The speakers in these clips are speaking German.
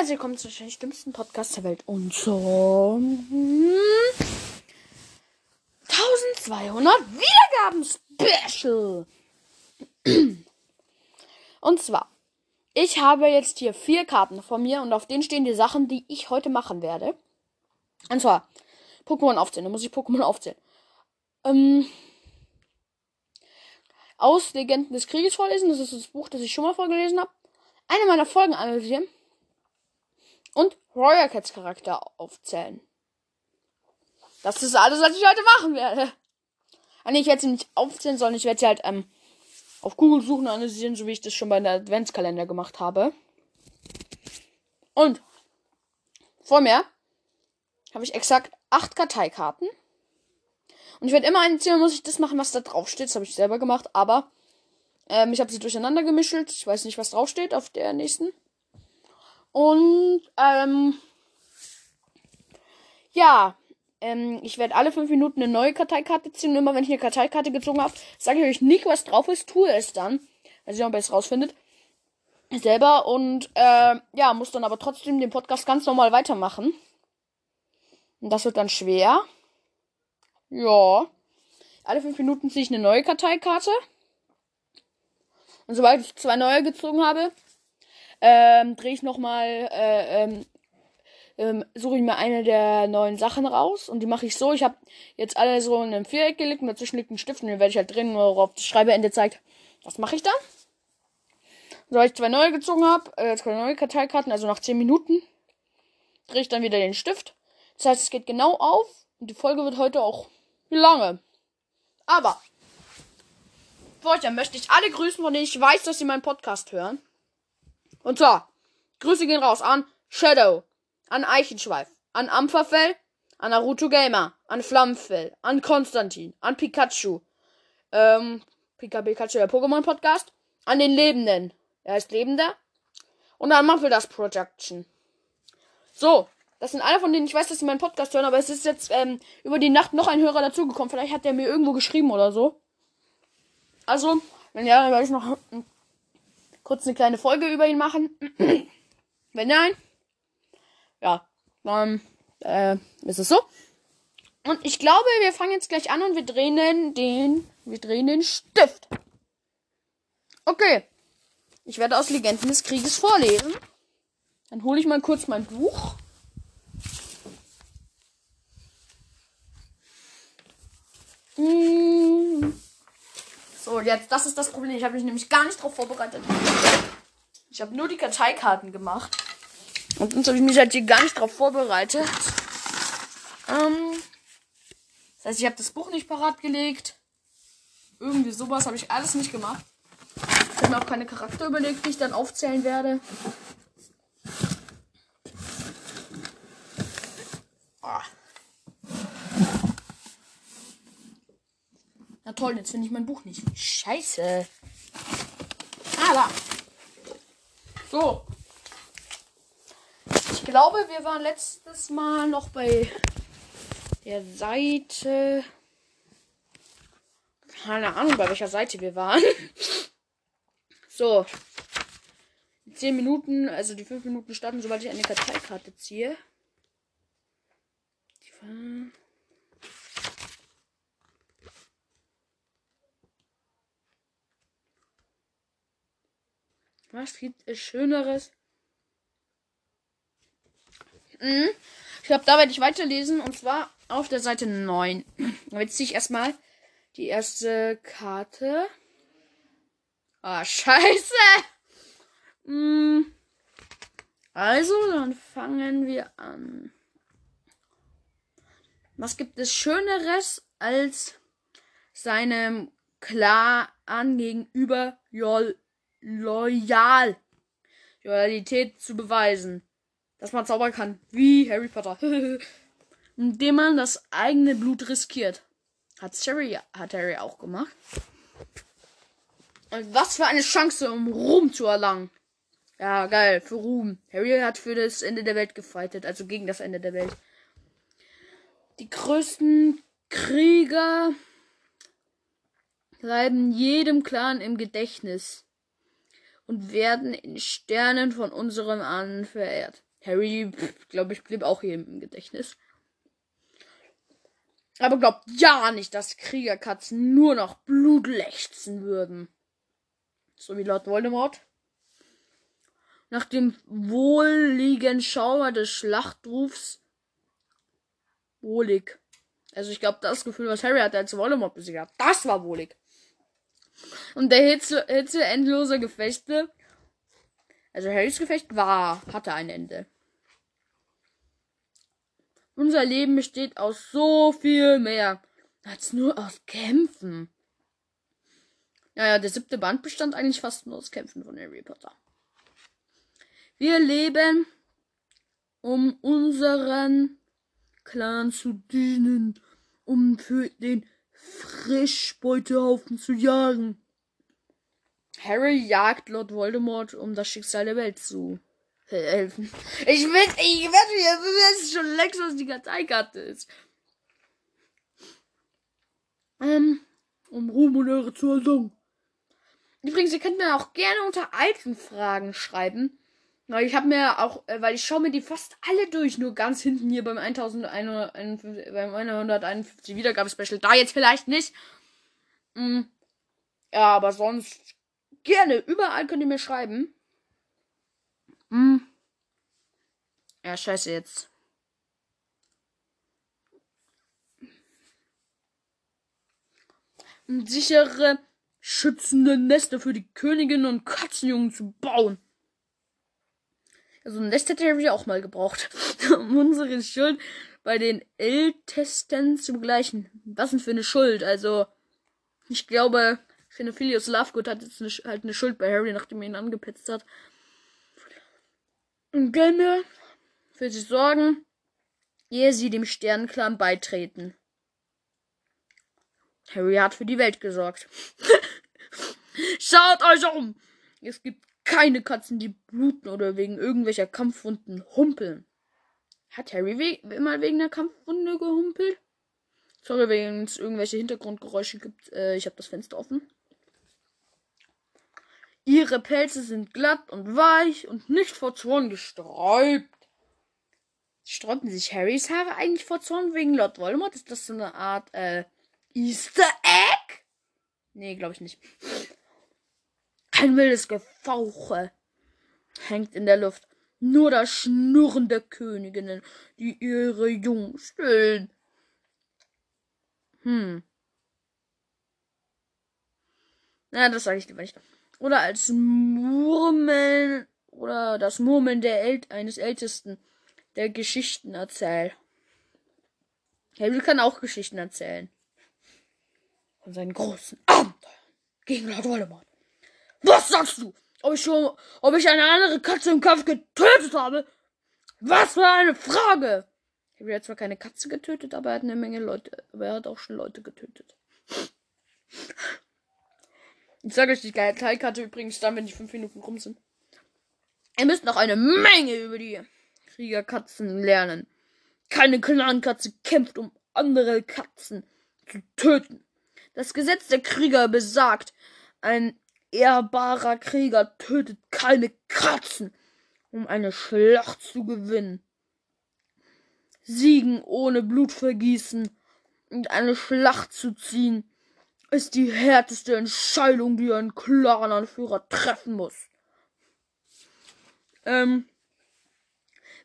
herzlich willkommen zum wahrscheinlich dümmsten Podcast der Welt und zum 1200 Wiedergaben Special. Und zwar, ich habe jetzt hier vier Karten vor mir und auf denen stehen die Sachen, die ich heute machen werde. Und zwar Pokémon aufzählen. Da muss ich Pokémon aufzählen. Ähm, aus Legenden des Krieges vorlesen. Das ist das Buch, das ich schon mal vorgelesen habe. Eine meiner Folgen analysieren. Und Royal Cats Charakter aufzählen. Das ist alles, was ich heute machen werde. Ah, nee, ich werde sie nicht aufzählen, sondern ich werde sie halt ähm, auf Google suchen und analysieren, so wie ich das schon bei der Adventskalender gemacht habe. Und vor mir habe ich exakt acht Karteikarten. Und ich werde immer ein Ziel, muss ich das machen, was da drauf steht. Das habe ich selber gemacht, aber ähm, ich habe sie durcheinander gemischelt. Ich weiß nicht, was drauf steht auf der nächsten. Und ähm, ja, ähm, ich werde alle fünf Minuten eine neue Karteikarte ziehen. Und immer wenn ich eine Karteikarte gezogen habe, sage ich euch nicht, was drauf ist, tue es dann. Also ob ihr es rausfindet. Selber. Und äh, ja, muss dann aber trotzdem den Podcast ganz normal weitermachen. Und das wird dann schwer. Ja. Alle fünf Minuten ziehe ich eine neue Karteikarte. Und sobald ich zwei neue gezogen habe, ähm, drehe ich nochmal, äh, ähm, ähm, suche ich mir eine der neuen Sachen raus und die mache ich so. Ich habe jetzt alle so in einem Viereck gelegt und dazwischen liegt ein Stift und den werde ich halt drin, worauf das Schreibeende zeigt. Was mache ich dann? Sobald ich zwei neue gezogen habe, äh, zwei neue Karteikarten, also nach 10 Minuten, drehe ich dann wieder den Stift. Das heißt, es geht genau auf und die Folge wird heute auch lange. Aber vor euch möchte ich alle grüßen, von denen ich weiß, dass sie meinen Podcast hören. Und zwar, Grüße gehen raus an Shadow, an Eichenschweif, an Ampferfell, an Naruto Gamer, an Flammenfell, an Konstantin, an Pikachu, ähm, Pika Pikachu, der Pokémon Podcast, an den Lebenden, er heißt Lebender, und an Muffledas Production. So, das sind alle von denen ich weiß, dass sie meinen Podcast hören, aber es ist jetzt ähm, über die Nacht noch ein Hörer dazugekommen. Vielleicht hat der mir irgendwo geschrieben oder so. Also, wenn ja, dann werde ich noch kurz eine kleine Folge über ihn machen. Wenn nein, ja, dann äh, ist es so. Und ich glaube, wir fangen jetzt gleich an und wir drehen den, wir drehen den Stift. Okay. Ich werde aus Legenden des Krieges vorlesen. Dann hole ich mal kurz mein Buch. Mmh. So, jetzt, das ist das Problem. Ich habe mich nämlich gar nicht darauf vorbereitet. Ich habe nur die Karteikarten gemacht. Und sonst habe ich mich halt hier gar nicht darauf vorbereitet. Ähm, das heißt, ich habe das Buch nicht parat gelegt. Irgendwie sowas habe ich alles nicht gemacht. Ich habe mir auch keine Charakter überlegt, die ich dann aufzählen werde. Na toll, jetzt finde ich mein Buch nicht. Scheiße. Da. So. Ich glaube, wir waren letztes Mal noch bei der Seite. Keine Ahnung, bei welcher Seite wir waren. So. Die 10 Minuten, also die 5 Minuten starten, sobald ich eine Karteikarte ziehe. Die war. Was gibt es Schöneres? Mhm. Ich glaube, da werde ich weiterlesen. Und zwar auf der Seite 9. Jetzt ziehe ich erstmal die erste Karte. Ah, scheiße. Mhm. Also, dann fangen wir an. Was gibt es Schöneres als seinem Clan gegenüber Jol loyal Loyalität zu beweisen. Dass man zaubern kann, wie Harry Potter. Indem man das eigene Blut riskiert. Hat Harry, hat Harry auch gemacht. Und was für eine Chance, um Ruhm zu erlangen. Ja, geil, für Ruhm. Harry hat für das Ende der Welt gefightet, also gegen das Ende der Welt. Die größten Krieger bleiben jedem Clan im Gedächtnis und werden in Sternen von unserem Ahnen verehrt. Harry, glaube ich, blieb auch hier im Gedächtnis. Aber glaubt ja nicht, dass Kriegerkatzen nur noch Blut lechzen würden. So wie Lord Voldemort. Nach dem wohligen Schauer des Schlachtrufs. Wohlig. Also ich glaube, das Gefühl, was Harry hatte, als Voldemort besiegt hat, das war wohlig. Und der Hitze, Hitze endloser Gefechte. Also Harrys Gefecht war, hatte ein Ende. Unser Leben besteht aus so viel mehr als nur aus Kämpfen. Naja, der siebte Band bestand eigentlich fast nur aus Kämpfen von Harry Potter. Wir leben, um unseren Clan zu dienen, um für den Frischbeutehaufen zu jagen. Harry jagt Lord Voldemort, um das Schicksal der Welt zu helfen. Ich will, ich werde jetzt, schon längst, was die Karteikarte ist. Ähm, um Ruhm und Ehre zu erlangen. Übrigens, ihr könnt mir auch gerne unter alten Fragen schreiben. Ich habe mir auch, äh, weil ich schaue mir die fast alle durch, nur ganz hinten hier beim 1151, beim 151 Wiedergabe-Special. Da jetzt vielleicht nicht. Mm. Ja, aber sonst gerne. Überall könnt ihr mir schreiben. Hm. Ja, scheiße jetzt. Sichere, schützende Nester für die Königin und Katzenjungen zu bauen. Also ein Nest hätte Harry auch mal gebraucht, um unsere Schuld bei den Ältesten zu begleichen. Was denn für eine Schuld? Also, ich glaube, Philius Lovegood hat jetzt eine, halt eine Schuld bei Harry, nachdem er ihn angepetzt hat und Gönne für sie sorgen, ehe sie dem Sternenclan beitreten. Harry hat für die Welt gesorgt. Schaut euch um! Es gibt keine Katzen, die bluten oder wegen irgendwelcher Kampfwunden humpeln. Hat Harry we immer wegen der Kampfwunde gehumpelt? Sorry, wenn es irgendwelche Hintergrundgeräusche gibt. Äh, ich habe das Fenster offen. Ihre Pelze sind glatt und weich und nicht vor Zorn gesträubt. Sträubten sich Harrys Haare eigentlich vor Zorn wegen Lord Voldemort? Ist das so eine Art äh, Easter Egg? Nee, glaube ich nicht. Ein wildes Gefauche hängt in der Luft. Nur das Schnurren der Königinnen, die ihre Jungen stillen. Hm. Na, das sage ich lieber nicht oder als Murmeln oder das Murmeln der El eines Ältesten, der Geschichten erzählt. Harry kann auch Geschichten erzählen. Von seinen großen Abenteuern gegen Lord Voldemort. Was sagst du? Ob ich schon, ob ich eine andere Katze im Kampf getötet habe? Was für eine Frage! Harry hat zwar keine Katze getötet, aber er hat eine Menge Leute, aber er hat auch schon Leute getötet. Ich sage euch die Teilkarte übrigens dann, wenn die fünf Minuten rum sind. Ihr müsst noch eine Menge über die Kriegerkatzen lernen. Keine Clankatze kämpft, um andere Katzen zu töten. Das Gesetz der Krieger besagt, ein ehrbarer Krieger tötet keine Katzen, um eine Schlacht zu gewinnen. Siegen ohne Blutvergießen und eine Schlacht zu ziehen ist die härteste Entscheidung, die ein Clan-Anführer treffen muss. Ähm,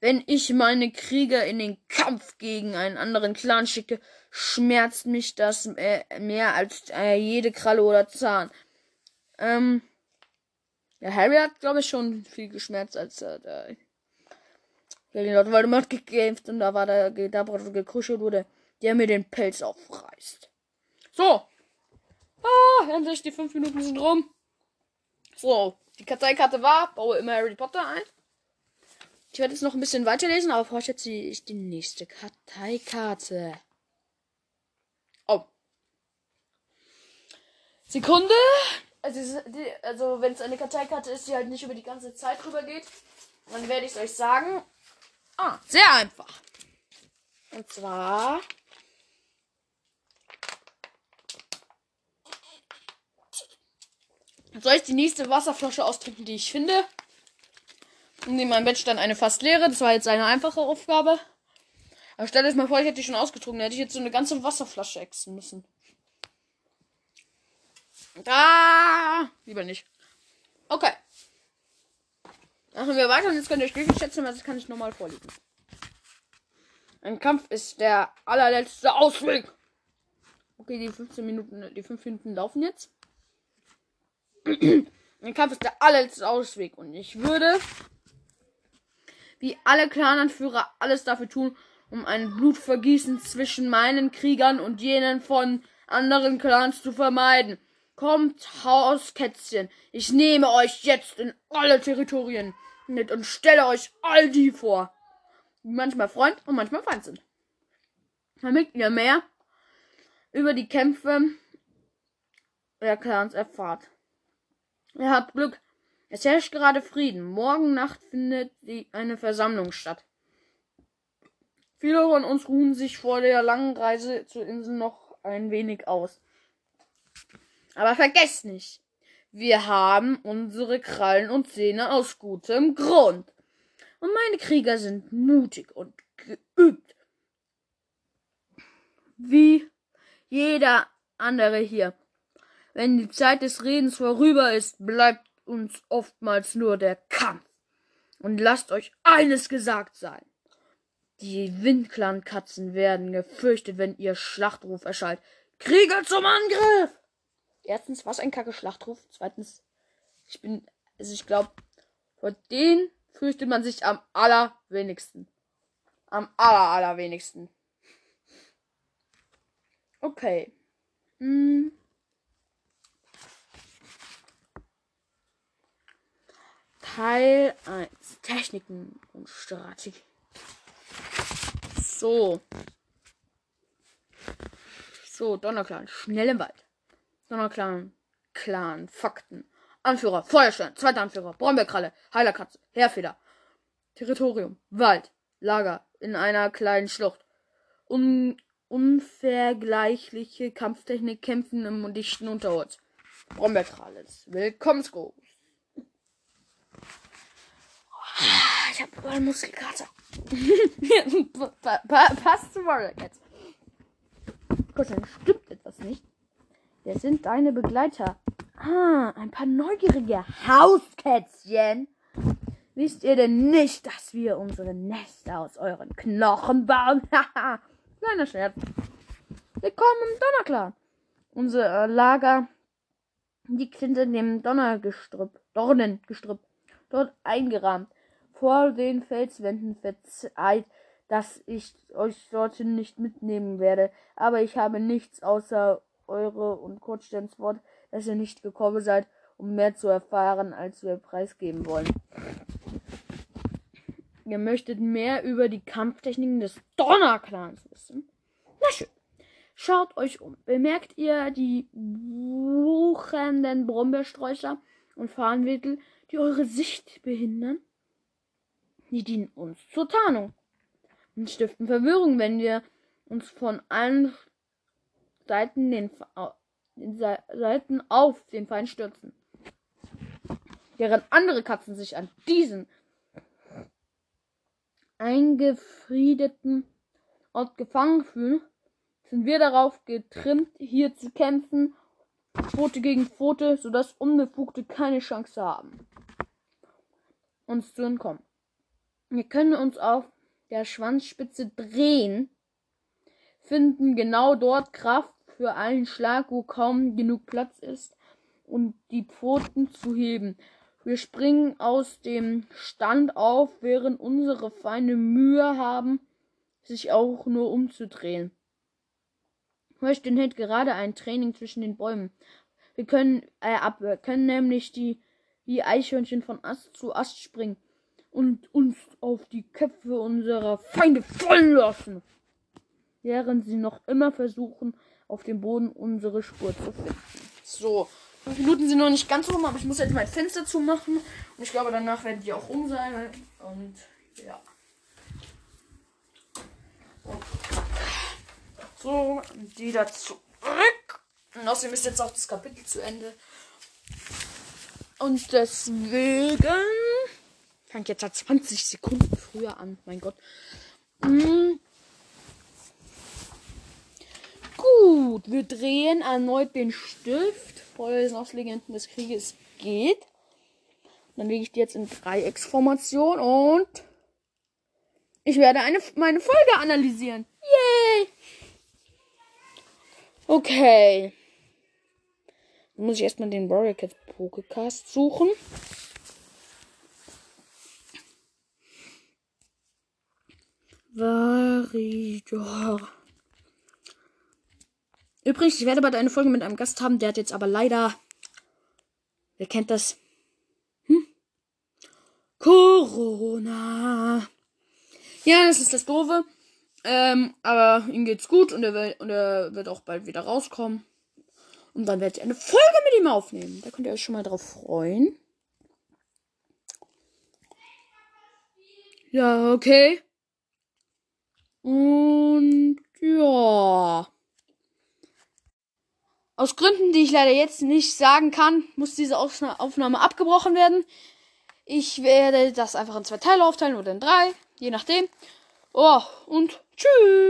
wenn ich meine Krieger in den Kampf gegen einen anderen Clan schicke, schmerzt mich das mehr als äh, jede Kralle oder Zahn. Ähm, ja, Harry hat, glaube ich, schon viel geschmerzt, als er da gegen Lord Voldemort gekämpft und da war der, da gekuschelt wurde, der mir den Pelz aufreißt. So, Ah, endlich, die fünf Minuten sind rum. So, die Karteikarte war, baue immer Harry Potter ein. Ich werde jetzt noch ein bisschen weiterlesen, aber vorher ziehe ich die nächste Karteikarte. Oh. Sekunde. Also, also wenn es eine Karteikarte ist, die halt nicht über die ganze Zeit drüber geht, dann werde ich es euch sagen. Ah, sehr einfach. Und zwar Soll ich die nächste Wasserflasche austrinken, die ich finde? Neben meinem Bett stand eine fast leere. Das war jetzt eine einfache Aufgabe. Aber stell euch mal vor, ich hätte die schon ausgetrunken. Da hätte ich jetzt so eine ganze Wasserflasche exen müssen. Ah, lieber nicht. Okay. Machen wir weiter und jetzt könnt ihr euch glücklich schätzen, weil das kann ich nochmal vorlesen. Ein Kampf ist der allerletzte Ausweg. Okay, die 15 Minuten, die 5 Minuten laufen jetzt. Ein Kampf ist der allerletzte Ausweg und ich würde, wie alle Clananführer, alles dafür tun, um ein Blutvergießen zwischen meinen Kriegern und jenen von anderen Clans zu vermeiden. Kommt, Hauskätzchen, ich nehme euch jetzt in alle Territorien mit und stelle euch all die vor manchmal Freund und manchmal Feind sind. Damit ihr mehr über die Kämpfe der Clans erfahrt. Ihr habt Glück. Es herrscht gerade Frieden. Morgen Nacht findet eine Versammlung statt. Viele von uns ruhen sich vor der langen Reise zur Insel noch ein wenig aus. Aber vergesst nicht, wir haben unsere Krallen und Zähne aus gutem Grund. Und meine Krieger sind mutig und geübt. Wie jeder andere hier. Wenn die Zeit des Redens vorüber ist, bleibt uns oftmals nur der Kampf. Und lasst euch eines gesagt sein. Die Windclan-Katzen werden gefürchtet, wenn ihr Schlachtruf erschallt. Krieger zum Angriff! Erstens, was ein kacke Schlachtruf. Zweitens, ich bin, also ich glaube, vor den fürchtet man sich am allerwenigsten. Am aller, allerwenigsten. Okay. Hm. Teil 1. Techniken und Strategie. So. So, Donnerclan. Schnell im Wald. Donnerclan. Clan. Fakten. Anführer, Feuerstein, zweiter Anführer, Brombeerkralle, Heilerkatze, Heerfeder. Territorium, Wald, Lager, in einer kleinen Schlucht. Un unvergleichliche Kampftechnik, Kämpfen im dichten Unterholz. Brombeerkralle, Willkommensgruß. Ich hab überall Muskelkater. Passt zu Warrior jetzt. Gott, dann stimmt etwas nicht. Wer sind deine Begleiter? Ah, ein paar neugierige Hauskätzchen. Wisst ihr denn nicht, dass wir unsere Nester aus euren Knochen bauen? Haha, kleiner Scherz. Willkommen im Donnerclan. Unser Lager liegt hinter dem Donnergestrüpp, Dornengestrüpp, dort eingerahmt. Vor den Felswänden verzeiht, dass ich euch dorthin nicht mitnehmen werde, aber ich habe nichts außer eure und Kurzsteins Wort dass ihr nicht gekommen seid, um mehr zu erfahren, als wir preisgeben wollen. Ihr möchtet mehr über die Kampftechniken des Donnerclans wissen? Na schön. Schaut euch um. Bemerkt ihr die wuchernden Brombeersträucher und Farnwedel, die eure Sicht behindern? Die dienen uns zur Tarnung und stiften Verwirrung, wenn wir uns von allen Seiten den Seiten auf den Feind stürzen. Während andere Katzen sich an diesen eingefriedeten Ort gefangen fühlen, sind wir darauf getrimmt, hier zu kämpfen, Pfote gegen Pfote, sodass Unbefugte keine Chance haben, uns zu entkommen. Wir können uns auf der Schwanzspitze drehen, finden genau dort Kraft für einen Schlag, wo kaum genug Platz ist, und die Pfoten zu heben. Wir springen aus dem Stand auf, während unsere Feinde Mühe haben, sich auch nur umzudrehen. Möchten hält gerade ein Training zwischen den Bäumen. Wir können äh, ab, können nämlich die wie Eichhörnchen von Ast zu Ast springen und uns auf die Köpfe unserer Feinde fallen lassen, während sie noch immer versuchen, auf dem Boden unsere Spur zu finden. So, fünf Minuten sind noch nicht ganz rum, aber ich muss jetzt mein Fenster zumachen. Und ich glaube, danach werden die auch rum sein. Und ja. Und so, wieder zurück. Und außerdem ist jetzt auch das Kapitel zu Ende. Und deswegen Fangt jetzt seit 20 Sekunden früher an. Mein Gott. Mm. Gut, wir drehen erneut den Stift. Vorlesen aus Legenden des Krieges geht. Dann lege ich die jetzt in Dreiecksformation und ich werde eine, meine Folge analysieren. Yay! Okay. Dann muss ich erstmal den Warrior Cat Pokecast suchen. Varidor. Übrigens, ich werde bald eine Folge mit einem Gast haben, der hat jetzt aber leider. Wer kennt das? Hm? Corona. Ja, das ist das Doofe. Ähm, aber ihm geht's gut und er, will, und er wird auch bald wieder rauskommen. Und dann werde ich eine Folge mit ihm aufnehmen. Da könnt ihr euch schon mal drauf freuen. Ja, okay. Und ja. Aus Gründen, die ich leider jetzt nicht sagen kann, muss diese Aufnahme abgebrochen werden. Ich werde das einfach in zwei Teile aufteilen oder in drei, je nachdem. Oh, und tschüss.